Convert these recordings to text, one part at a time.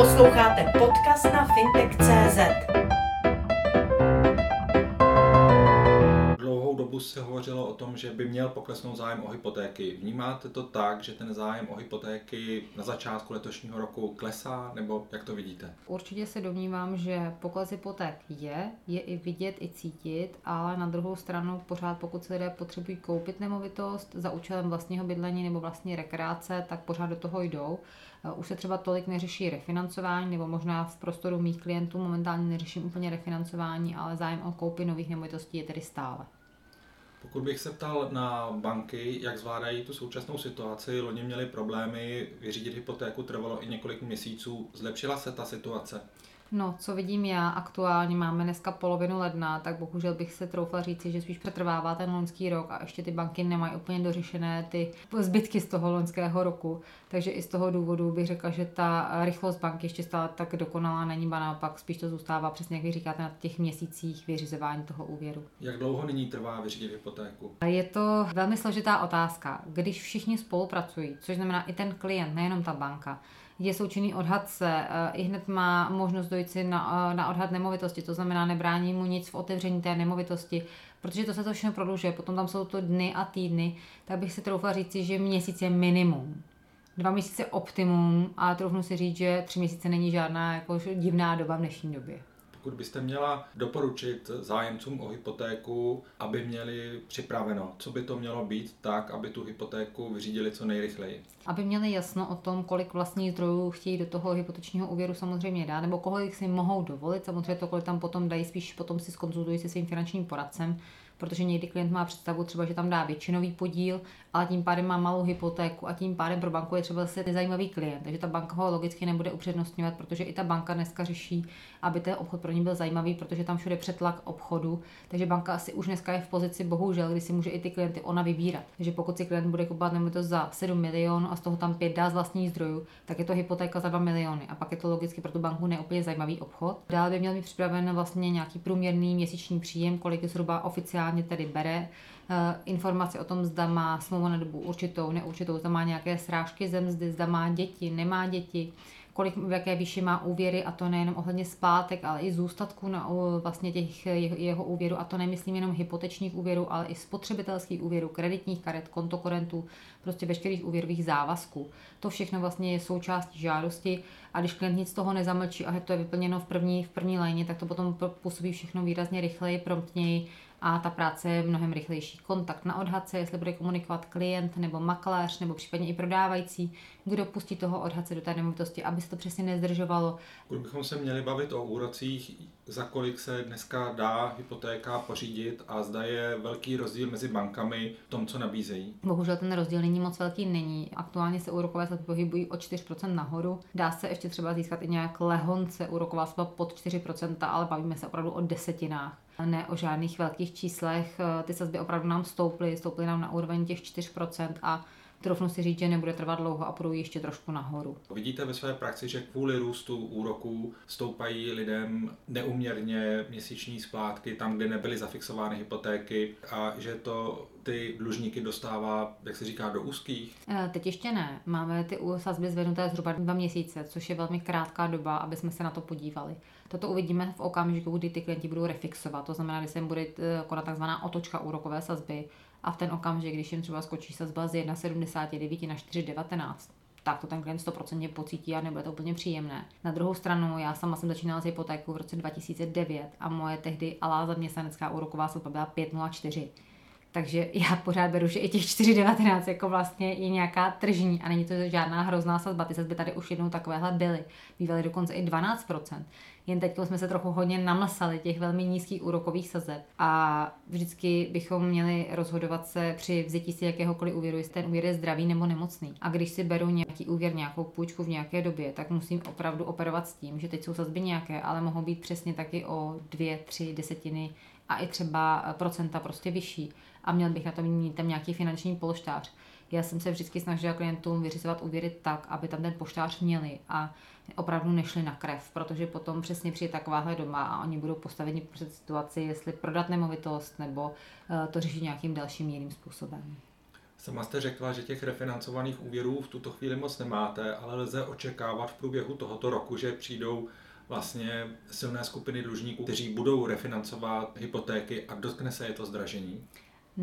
Posloucháte podcast na fintech.cz. Dlouhou dobu se hovořilo o tom, že by měl poklesnout zájem o hypotéky. Vnímáte to tak, že ten zájem o hypotéky na začátku letošního roku klesá, nebo jak to vidíte? Určitě se domnívám, že pokles hypoték je, je i vidět, i cítit, ale na druhou stranu pořád, pokud se lidé potřebují koupit nemovitost za účelem vlastního bydlení nebo vlastní rekreace, tak pořád do toho jdou. Eh, už se třeba tolik neřeší refinancování, nebo možná v prostoru mých klientů momentálně neřeším úplně refinancování, ale zájem o koupy nových nemovitostí je tedy stále. Pokud bych se ptal na banky, jak zvládají tu současnou situaci, loni měli problémy, vyřídit hypotéku trvalo i několik měsíců. Zlepšila se ta situace? No, co vidím já aktuálně, máme dneska polovinu ledna, tak bohužel bych se troufla říci, že spíš přetrvává ten loňský rok a ještě ty banky nemají úplně dořešené ty zbytky z toho loňského roku. Takže i z toho důvodu bych řekla, že ta rychlost banky ještě stále tak dokonalá není, ba naopak spíš to zůstává přesně, jak vy říkáte, na těch měsících vyřizování toho úvěru. Jak dlouho nyní trvá vyřídit hypotéku? Je to velmi složitá otázka. Když všichni spolupracují, což znamená i ten klient, nejenom ta banka, je součinný odhadce, eh, i hned má možnost dojít si na, eh, na odhad nemovitosti, to znamená nebrání mu nic v otevření té nemovitosti, protože to se to všechno prodlužuje, potom tam jsou to dny a týdny, tak bych si troufla říci, že měsíc je minimum. Dva měsíce optimum a troufnu si říct, že tři měsíce není žádná jako divná doba v dnešní době. Pokud byste měla doporučit zájemcům o hypotéku, aby měli připraveno, co by to mělo být tak, aby tu hypotéku vyřídili co nejrychleji? Aby měli jasno o tom, kolik vlastních zdrojů chtějí do toho hypotečního úvěru samozřejmě dát, nebo kolik si mohou dovolit. Samozřejmě to, kolik tam potom dají, spíš potom si skonzultují se svým finančním poradcem, protože někdy klient má představu třeba, že tam dá většinový podíl, ale tím pádem má malou hypotéku a tím pádem pro banku je třeba zase nezajímavý klient, takže ta banka ho logicky nebude upřednostňovat, protože i ta banka dneska řeší, aby ten obchod pro ní byl zajímavý, protože tam všude přetlak obchodu, takže banka asi už dneska je v pozici bohužel, kdy si může i ty klienty ona vybírat. Takže pokud si klient bude kupovat nemovitost za 7 milionů a z toho tam 5 dá z vlastních zdrojů, tak je to hypotéka za 2 miliony a pak je to logicky pro tu banku neúplně zajímavý obchod. Dále by měl mít připraven vlastně nějaký průměrný měsíční příjem, kolik zhruba oficiálně tedy bere Eh, informace o tom, zda má smlouvu na dobu určitou, neurčitou, zda má nějaké srážky zemzdy, zda má děti, nemá děti, kolik, v jaké výši má úvěry a to nejenom ohledně splátek, ale i zůstatku na vlastně těch jeho, úvěru a to nemyslím jenom hypotečních úvěrů, ale i spotřebitelských úvěrů, kreditních karet, kontokorentů, prostě veškerých úvěrových závazků. To všechno vlastně je součástí žádosti a když klient nic z toho nezamlčí a to je vyplněno v první, v první léně, tak to potom působí všechno výrazně rychleji, promptněji a ta práce je mnohem rychlejší. Kontakt na odhadce, jestli bude komunikovat klient nebo makléř nebo případně i prodávající, kdo pustí toho odhadce do té nemovitosti, aby se to přesně nezdržovalo. Pokud bychom se měli bavit o úrocích, za kolik se dneska dá hypotéka pořídit a zda je velký rozdíl mezi bankami v tom, co nabízejí? Bohužel ten rozdíl není moc velký, není. Aktuálně se úrokové sazby pohybují o 4% nahoru. Dá se ještě třeba získat i nějak lehonce úroková sazba pod 4%, ale bavíme se opravdu o desetinách ne o žádných velkých číslech. Ty sazby opravdu nám stouply, stouply nám na úroveň těch 4% a Trofnu si říct, že nebude trvat dlouho a půjdou ještě trošku nahoru. Vidíte ve své praxi, že kvůli růstu úroků stoupají lidem neuměrně měsíční splátky tam, kde nebyly zafixovány hypotéky a že to ty dlužníky dostává, jak se říká, do úzkých? Eh, teď ještě ne. Máme ty sazby zvednuté zhruba dva měsíce, což je velmi krátká doba, aby jsme se na to podívali. Toto uvidíme v okamžiku, kdy ty klienti budou refixovat, to znamená, když se jim bude eh, konat takzvaná otočka úrokové sazby a v ten okamžik, když jim třeba skočí sazba z 1,79 na 4,19, tak to ten klient 100% pocítí a nebude to úplně příjemné. Na druhou stranu, já sama jsem začínala s hypotékou v roce 2009 a moje tehdy alá zaměstnanecká úroková sazba byla 5,04 takže já pořád beru, že i těch 4,19 jako vlastně je nějaká tržní a není to žádná hrozná sazba. Ty sazby tady už jednou takovéhle byly. Bývaly dokonce i 12%. Jen teď jsme se trochu hodně namlsali těch velmi nízkých úrokových sazeb a vždycky bychom měli rozhodovat se při vzetí si jakéhokoliv úvěru, jestli ten úvěr je zdravý nebo nemocný. A když si beru nějaký úvěr, nějakou půjčku v nějaké době, tak musím opravdu operovat s tím, že teď jsou sazby nějaké, ale mohou být přesně taky o dvě, tři desetiny a i třeba procenta prostě vyšší a měl bych na to mít tam nějaký finanční polštář. Já jsem se vždycky snažila klientům vyřizovat úvěry tak, aby tam ten poštář měli a opravdu nešli na krev, protože potom přesně přijde takováhle doma a oni budou postaveni před situaci, jestli prodat nemovitost nebo eh, to řešit nějakým dalším jiným způsobem. Sama jste řekla, že těch refinancovaných úvěrů v tuto chvíli moc nemáte, ale lze očekávat v průběhu tohoto roku, že přijdou vlastně silné skupiny dlužníků, kteří budou refinancovat hypotéky a dotkne se je to zdražení?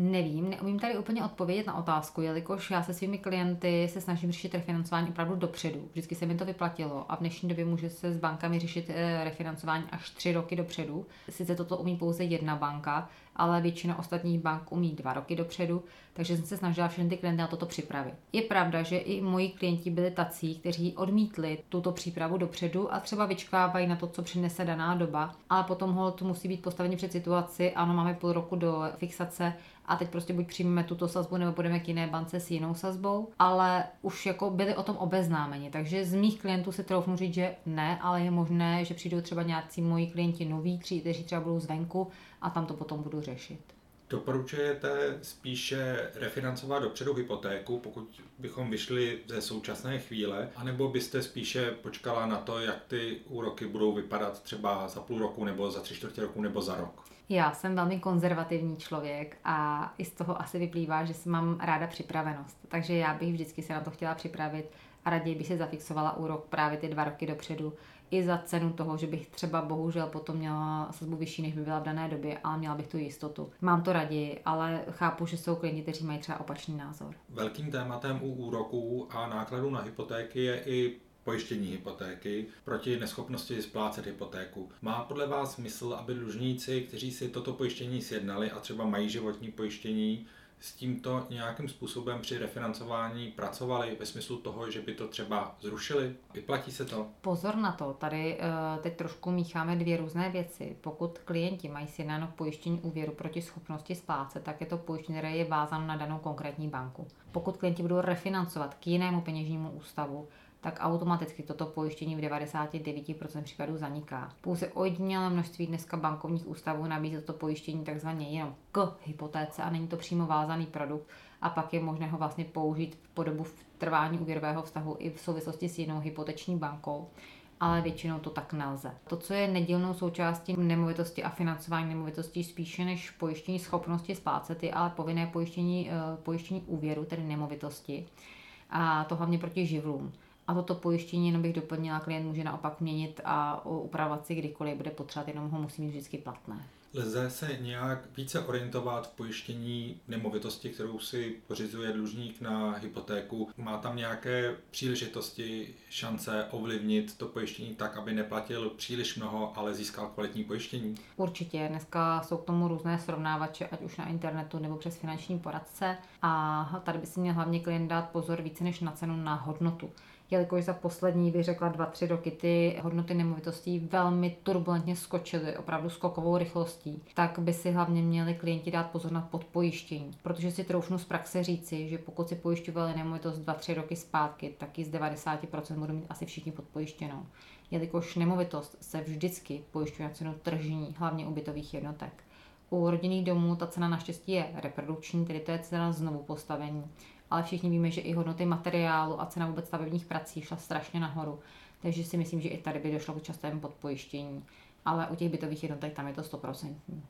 Nevím, neumím tady úplně odpovědět na otázku, jelikož já se svými klienty se snažím řešit refinancování opravdu dopředu. Vždycky se mi to vyplatilo a v dnešní době může se s bankami řešit eh, refinancování až tři roky dopředu. Sice toto umí pouze jedna banka, ale většina ostatních bank umí dva roky dopředu, takže jsem se snažila všechny ty klienty na toto připravit. Je pravda, že i moji klienti byli tací, kteří odmítli tuto přípravu dopředu a třeba vyčkávají na to, co přinese daná doba, ale potom ho to musí být postaveni před situaci, ano, máme půl roku do fixace a teď prostě buď přijmeme tuto sazbu nebo půjdeme k jiné bance s jinou sazbou, ale už jako byli o tom obeznámeni, takže z mých klientů se troufnu říct, že ne, ale je možné, že přijdou třeba nějací moji klienti noví, kteří třeba budou zvenku a tam to potom budu řešit. Doporučujete spíše refinancovat dopředu hypotéku, pokud bychom vyšli ze současné chvíle, anebo byste spíše počkala na to, jak ty úroky budou vypadat třeba za půl roku, nebo za tři čtvrtě roku, nebo za rok? Já jsem velmi konzervativní člověk a i z toho asi vyplývá, že si mám ráda připravenost. Takže já bych vždycky se na to chtěla připravit a raději bych si zafixovala úrok právě ty dva roky dopředu, i za cenu toho, že bych třeba bohužel potom měla sazbu vyšší, než by byla v dané době, ale měla bych tu jistotu. Mám to raději, ale chápu, že jsou klienti, kteří mají třeba opačný názor. Velkým tématem u úroků a nákladů na hypotéky je i pojištění hypotéky proti neschopnosti splácet hypotéku. Má podle vás smysl, aby dlužníci, kteří si toto pojištění sjednali a třeba mají životní pojištění, s tímto nějakým způsobem při refinancování pracovali ve smyslu toho, že by to třeba zrušili? Vyplatí se to? Pozor na to, tady uh, teď trošku mícháme dvě různé věci. Pokud klienti mají sjednáno pojištění úvěru proti schopnosti splácet, tak je to pojištění, které je vázáno na danou konkrétní banku. Pokud klienti budou refinancovat k jinému peněžnímu ústavu, tak automaticky toto pojištění v 99% případů zaniká. Pouze ojedinělé množství dneska bankovních ústavů nabízí toto pojištění takzvaně jenom k hypotéce a není to přímo vázaný produkt a pak je možné ho vlastně použít po dobu trvání úvěrového vztahu i v souvislosti s jinou hypoteční bankou ale většinou to tak nelze. To, co je nedílnou součástí nemovitosti a financování nemovitostí spíše než pojištění schopnosti splácet, je ale povinné pojištění, eh, pojištění úvěru, tedy nemovitosti. A to hlavně proti živlům. A toto pojištění, jenom bych doplnila, klient může naopak měnit a upravovat si kdykoliv bude potřebovat, jenom ho musí mít vždycky platné. Lze se nějak více orientovat v pojištění nemovitosti, kterou si pořizuje dlužník na hypotéku? Má tam nějaké příležitosti, šance ovlivnit to pojištění tak, aby neplatil příliš mnoho, ale získal kvalitní pojištění? Určitě. Dneska jsou k tomu různé srovnávače, ať už na internetu nebo přes finanční poradce. A tady by si měl hlavně klient dát pozor více než na cenu, na hodnotu jelikož za poslední, bych řekla, dva, tři roky ty hodnoty nemovitostí velmi turbulentně skočily, opravdu skokovou rychlostí, tak by si hlavně měli klienti dát pozor na podpojištění. Protože si troufnu z praxe říci, že pokud si pojišťovali nemovitost dva, tři roky zpátky, tak ji z 90% budou mít asi všichni podpojištěnou. Jelikož nemovitost se vždycky pojišťuje na cenu tržní, hlavně u bytových jednotek. U rodinných domů ta cena naštěstí je reprodukční, tedy to je cena znovu postavení ale všichni víme, že i hodnoty materiálu a cena vůbec stavebních prací šla strašně nahoru. Takže si myslím, že i tady by došlo k častému podpojištění. Ale u těch bytových jednotek tam je to stoprocentní.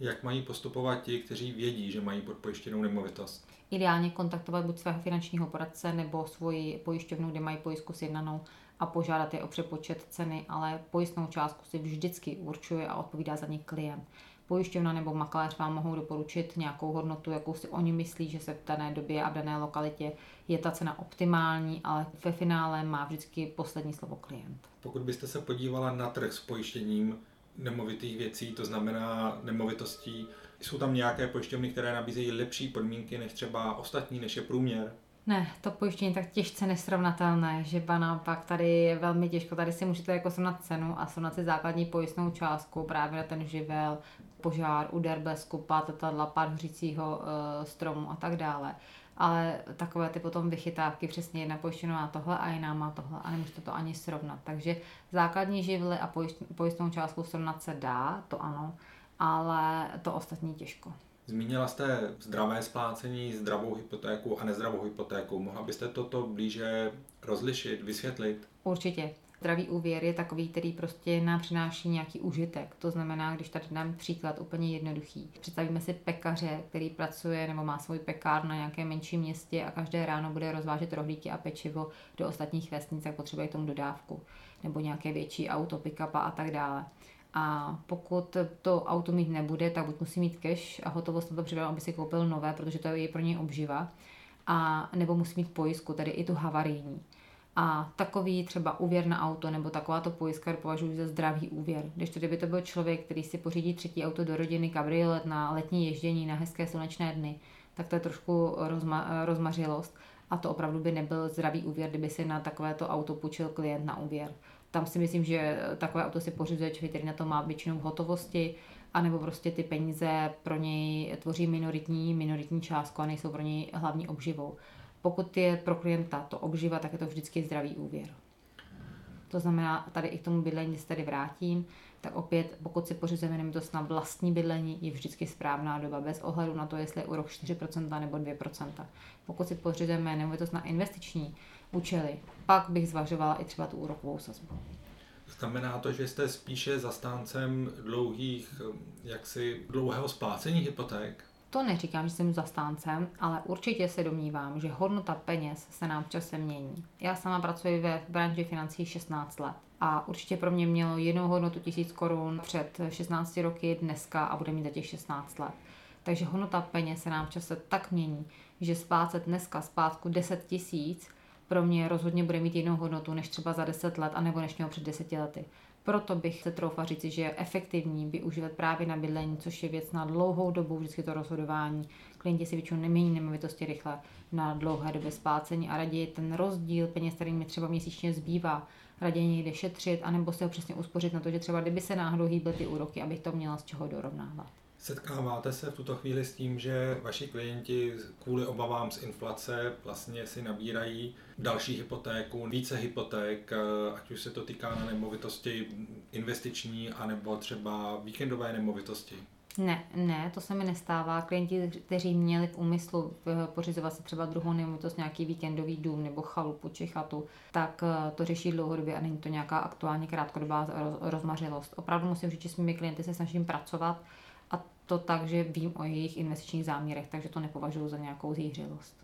Jak mají postupovat ti, kteří vědí, že mají podpojištěnou nemovitost? Ideálně kontaktovat buď svého finančního poradce nebo svoji pojišťovnu, kde mají pojistku sjednanou a požádat je o přepočet ceny, ale pojistnou částku si vždycky určuje a odpovídá za ní klient pojišťovna nebo makléř vám mohou doporučit nějakou hodnotu, jakou si oni myslí, že se v dané době a v dané lokalitě je ta cena optimální, ale ve finále má vždycky poslední slovo klient. Pokud byste se podívala na trh s pojištěním nemovitých věcí, to znamená nemovitostí, jsou tam nějaké pojišťovny, které nabízejí lepší podmínky než třeba ostatní, než je průměr? Ne, to pojištění tak těžce nesrovnatelné, že ba naopak tady je velmi těžko. Tady si můžete jako srovnat cenu a srovnat si základní pojistnou částku právě na ten živel, požár, úder blesku, pád letadla, pád hořícího uh, stromu a tak dále. Ale takové ty potom vychytávky, přesně jedna pojištěná má tohle a jiná má tohle a nemůžete to ani srovnat. Takže základní živly a pojistnou částku srovnat se dá, to ano, ale to ostatní těžko. Zmínila jste zdravé splácení, zdravou hypotéku a nezdravou hypotéku. Mohla byste toto blíže rozlišit, vysvětlit? Určitě. Zdravý úvěr je takový, který prostě nám přináší nějaký užitek. To znamená, když tady dám příklad úplně jednoduchý. Představíme si pekaře, který pracuje nebo má svůj pekár na nějakém menším městě a každé ráno bude rozvážet rohlíky a pečivo do ostatních vesnic, tak potřebuje k tomu dodávku. Nebo nějaké větší auto, pick a tak dále. A pokud to auto mít nebude, tak buď musí mít cash a hotovost na to připravit, aby si koupil nové, protože to je pro něj obživa, a nebo musí mít pojistku, tedy i tu havarijní. A takový třeba úvěr na auto nebo takováto pojistka považuji za zdravý úvěr. Když to kdyby to byl člověk, který si pořídí třetí auto do rodiny, kabriolet na letní ježdění, na hezké slunečné dny, tak to je trošku rozma- rozmařilost. A to opravdu by nebyl zdravý úvěr, kdyby si na takovéto auto půjčil klient na úvěr. Tam si myslím, že takové auto si pořizuje člověk, který na to má většinou v hotovosti, anebo prostě ty peníze pro něj tvoří minoritní, minoritní částku a nejsou pro něj hlavní obživou. Pokud je pro klienta to obživa, tak je to vždycky zdravý úvěr. To znamená, tady i k tomu bydlení se tady vrátím, tak opět, pokud si pořizujeme nemovitost na vlastní bydlení, je vždycky správná doba, bez ohledu na to, jestli je úrok 4% nebo 2%. Pokud si pořizujeme nemovitost na investiční účely, pak bych zvažovala i třeba tu úrokovou sazbu. Znamená to, že jste spíše zastáncem dlouhých, jaksi dlouhého splácení hypoték? To neříkám, že jsem zastáncem, ale určitě se domnívám, že hodnota peněz se nám v čase mění. Já sama pracuji ve branži financí 16 let a určitě pro mě mělo jinou hodnotu 1000 korun před 16 roky dneska a bude mít za těch 16 let. Takže hodnota peněz se nám v čase tak mění, že splácet dneska zpátku 10 tisíc pro mě rozhodně bude mít jinou hodnotu než třeba za 10 let, anebo než mělo před 10 lety. Proto bych se troufa říci, že je efektivní využívat právě na bydlení, což je věc na dlouhou dobu, vždycky to rozhodování. Klienti si většinou nemění nemovitosti rychle na dlouhé době splácení a raději ten rozdíl peněz, který mi třeba měsíčně zbývá, raději někde šetřit, anebo se ho přesně uspořit na to, že třeba kdyby se náhodou hýbly ty úroky, abych to měla z čeho dorovnávat. Setkáváte se v tuto chvíli s tím, že vaši klienti kvůli obavám z inflace vlastně si nabírají další hypotéku, více hypoték, ať už se to týká na nemovitosti investiční, anebo třeba víkendové nemovitosti? Ne, ne, to se mi nestává. Klienti, kteří měli v úmyslu eh, pořizovat si třeba druhou nemovitost, nějaký víkendový dům nebo chalupu či chatu, tak eh, to řeší dlouhodobě a není to nějaká aktuálně krátkodobá rozmařilost. Opravdu musím říct, že s mými klienty se snažím pracovat to tak, že vím o jejich investičních záměrech, takže to nepovažuji za nějakou zjířivost.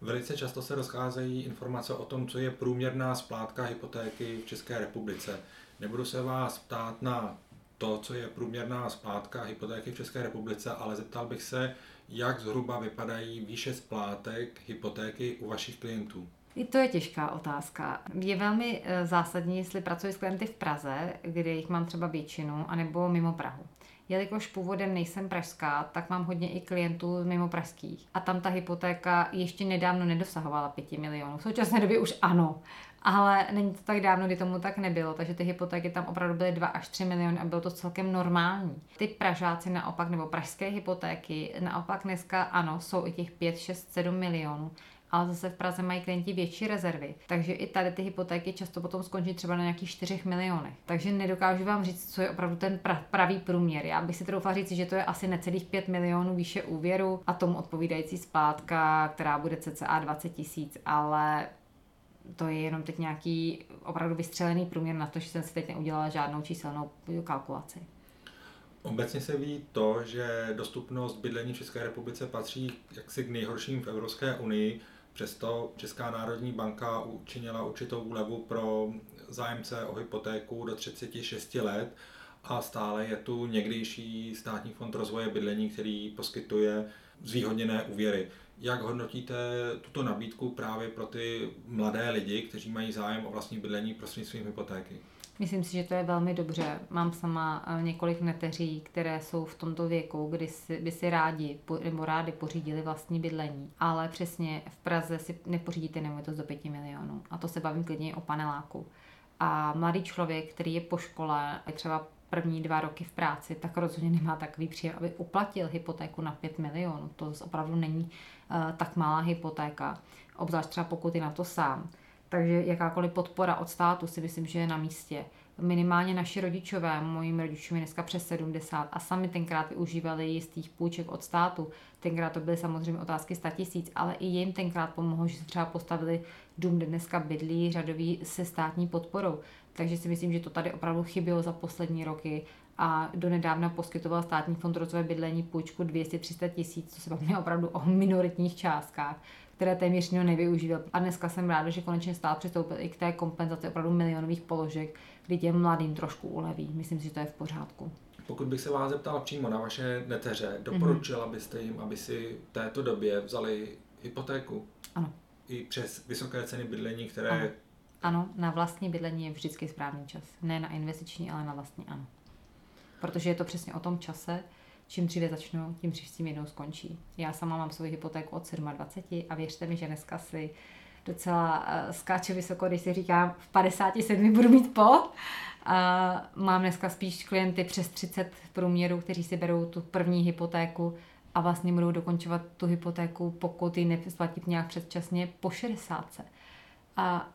Velice často se rozcházejí informace o tom, co je průměrná splátka hypotéky v České republice. Nebudu se vás ptát na to, co je průměrná splátka hypotéky v České republice, ale zeptal bych se, jak zhruba vypadají výše splátek hypotéky u vašich klientů. I to je těžká otázka. Je velmi eh, zásadní, jestli pracuji s klienty v Praze, kde jich mám třeba většinu, anebo mimo Prahu. Jelikož původem nejsem pražská, tak mám hodně i klientů mimo pražských. A tam ta hypotéka ještě nedávno nedosahovala 5 milionů. V současné době už ano, ale není to tak dávno, kdy tomu tak nebylo, takže ty hypotéky tam opravdu byly 2 až 3 miliony a bylo to celkem normální. Ty Pražáci naopak, nebo pražské hypotéky, naopak dneska ano, jsou i těch 5, 6, 7 milionů, ale zase v Praze mají klienti větší rezervy. Takže i tady ty hypotéky často potom skončí třeba na nějakých 4 milionech. Takže nedokážu vám říct, co je opravdu ten pravý průměr. Já bych si troufla říct, že to je asi necelých 5 milionů výše úvěru a tomu odpovídající splátka, která bude cca 20 tisíc, ale to je jenom teď nějaký opravdu vystřelený průměr na to, že jsem si teď neudělala žádnou číselnou kalkulaci. Obecně se ví to, že dostupnost bydlení v České republice patří jaksi k nejhorším v Evropské unii. Přesto Česká národní banka učinila určitou úlevu pro zájemce o hypotéku do 36 let a stále je tu někdejší státní fond rozvoje bydlení, který poskytuje zvýhodněné úvěry. Jak hodnotíte tuto nabídku právě pro ty mladé lidi, kteří mají zájem o vlastní bydlení prostřednictvím hypotéky? Myslím si, že to je velmi dobře. Mám sama eh, několik neteří, které jsou v tomto věku, kdy si, by si rádi nebo rádi pořídili vlastní bydlení. Ale přesně v Praze si nepořídíte nemovitost do 5 milionů. A to se bavím klidně o paneláku. A mladý člověk, který je po škole, je třeba první dva roky v práci, tak rozhodně nemá takový příjem, aby uplatil hypotéku na 5 milionů. To opravdu není uh, tak malá hypotéka, obzvlášť třeba pokud je na to sám. Takže jakákoliv podpora od státu si myslím, že je na místě. minimálně naši rodičové, mojím rodičům je dneska přes 70 a sami tenkrát využívali jistých půjček od státu. Tenkrát to byly samozřejmě otázky 100 tisíc, ale i jim tenkrát pomohlo, že si třeba postavili dům, kde dneska bydlí řadový se státní podporou. Takže si myslím, že to tady opravdu chybělo za poslední roky a donedávna poskytoval státní fond rozvoje bydlení půjčku 200-300 tisíc, co se bavíme opravdu o minoritních částkách které téměř nikdo nevyužíval. A dneska jsem ráda, že konečně stát přistoupil i k té kompenzaci opravdu milionových položek, kdy těm mladým trošku uleví. Myslím si, že to je v pořádku. Pokud bych se vás zeptal přímo na vaše neteře, doporučila mm-hmm. byste jim, aby si v této době vzali hypotéku? Ano. I přes vysoké ceny bydlení, které... Ano. Ano, na vlastní bydlení je vždycky správný čas. Ne na investiční, ale na vlastní ano. Protože je to přesně o tom čase, čím dříve začnu, tím dřív s tím jednou skončí. Já sama mám svou hypotéku od 27 a věřte mi, že dneska si docela uh, skáče vysoko, když si říkám, v 57 budu mít po. Uh, mám dneska spíš klienty přes 30 v průměru, kteří si berou tu první hypotéku a vlastně budou dokončovat tu hypotéku, pokud ji nesplatí nějak předčasně po 60. A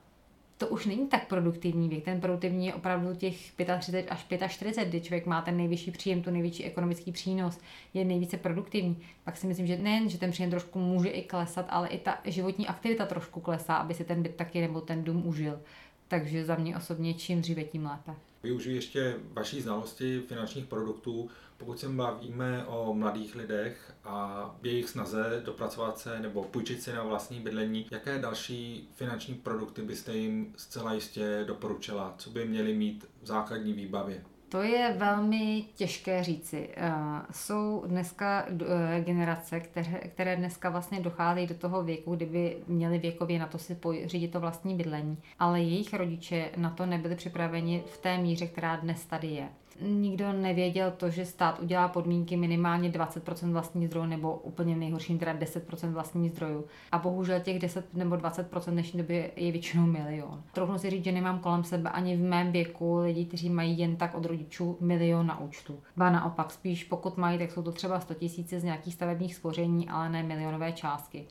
to už není tak produktivní věk. Ten produktivní je opravdu těch 35 až 45, kdy člověk má ten nejvyšší příjem, tu největší ekonomický přínos, je nejvíce produktivní. Pak si myslím, že nejen, že ten příjem trošku může i klesat, ale i ta životní aktivita trošku klesá, aby si ten byt taky nebo ten dům užil. Takže za mě osobně čím dříve, tím lépe. Využiju ještě vaší znalosti finančních produktů. Pokud se bavíme o mladých lidech a jejich snaze dopracovat se nebo půjčit si na vlastní bydlení, jaké další finanční produkty byste jim zcela jistě doporučila? Co by měli mít v základní výbavě? To je velmi těžké říci. Uh, jsou dneska uh, generace, které, které dneska vlastně docházejí do toho věku, kdyby měli věkově na to si řídit to vlastní bydlení, ale jejich rodiče na to nebyli připraveni v té míře, která dnes tady je nikdo nevěděl to, že stát udělá podmínky minimálně 20% vlastních zdrojů nebo úplně v nejhorším teda 10% vlastních zdrojů. A bohužel těch 10 nebo 20% v dnešní době je většinou milion. Trochu si říct, že nemám kolem sebe ani v mém věku lidi, kteří mají jen tak od rodičů milion na účtu. Ba naopak, spíš pokud mají, tak jsou to třeba 100 tisíce z nějakých stavebních spoření, ale ne milionové částky.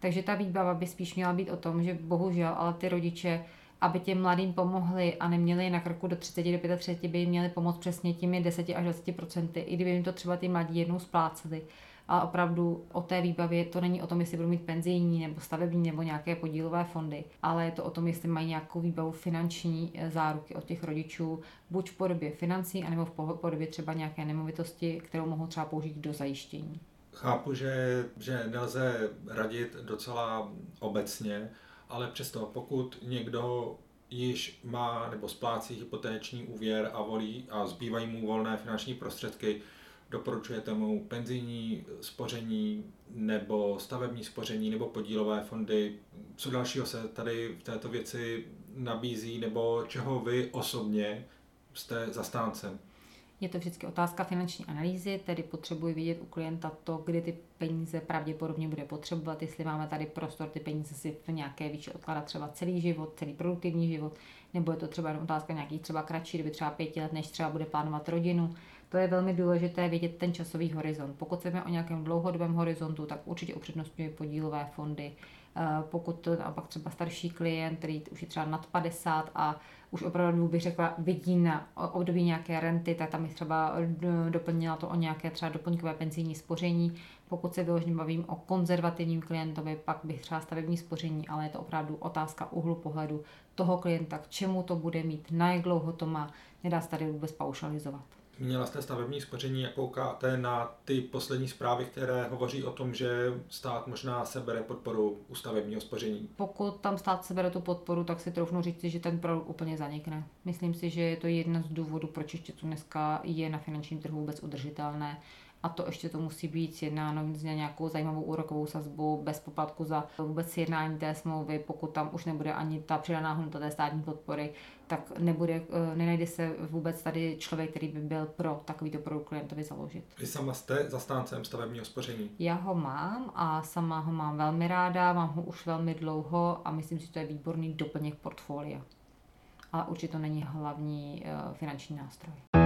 Takže ta výbava by spíš měla být o tom, že bohužel, ale ty rodiče aby těm mladým pomohli a neměli na krku do 30 do 35, by jim měli pomoct přesně těmi 10 až 20 procenty, i kdyby jim to třeba ty mladí jednou spláceli. A opravdu o té výbavě to není o tom, jestli budou mít penzijní nebo stavební nebo nějaké podílové fondy, ale je to o tom, jestli mají nějakou výbavu finanční eh, záruky od těch rodičů, buď v podobě financí, anebo v podobě třeba nějaké nemovitosti, kterou mohou třeba použít do zajištění. Chápu, že, že nelze radit docela obecně, ale přesto pokud někdo již má nebo splácí hypotéční úvěr a volí a zbývají mu volné finanční prostředky, doporučujete mu penzijní spoření nebo stavební spoření nebo podílové fondy. Co dalšího se tady v této věci nabízí nebo čeho vy osobně jste zastáncem? Je to vždycky otázka finanční analýzy, tedy potřebuji vidět u klienta to, kdy ty peníze pravděpodobně bude potřebovat, jestli máme tady prostor ty peníze si v nějaké výši odkladat třeba celý život, celý produktivní život, nebo je to třeba otázka nějakých třeba kratší doby, třeba pěti let, než třeba bude plánovat rodinu. To je velmi důležité vědět ten časový horizont. Pokud se o nějakém dlouhodobém horizontu, tak určitě upřednostňuji podílové fondy. Eh, pokud to naopak třeba starší klient, který už je třeba nad 50 a už opravdu bych řekla, vidí na období nějaké renty, tak tam bych třeba eh, doplnila to o nějaké třeba doplňkové penzijní spoření. Pokud se vyloženě bavím o konzervativním klientovi, pak bych třeba stavební spoření, ale je to opravdu otázka úhlu pohledu toho klienta, k čemu to bude mít, na jak dlouho to má, nedá se tady vůbec paušalizovat. Měla jste stavební spoření, jak koukáte na ty poslední zprávy, které hovoří o tom, že stát možná sebere podporu u stavebního spoření? Pokud tam stát sebere tu podporu, tak si troufnu říct, že ten produkt úplně zanikne. Myslím si, že je to jeden z důvodů, proč ještě dneska je na finančním trhu vůbec udržitelné a to ještě to musí být sjednáno s nějakou zajímavou úrokovou sazbu bez poplatku za vůbec sjednání té smlouvy, pokud tam už nebude ani ta přidaná hodnota té státní podpory, tak nebude, eh, nenajde se vůbec tady člověk, který by byl pro takovýto produkt klientovi založit. Vy sama jste zastáncem stavebního spoření? Já ho mám a sama ho mám velmi ráda, mám ho už velmi dlouho a myslím si, že to je výborný doplněk portfolia. Ale určitě to není hlavní uh, finanční nástroj.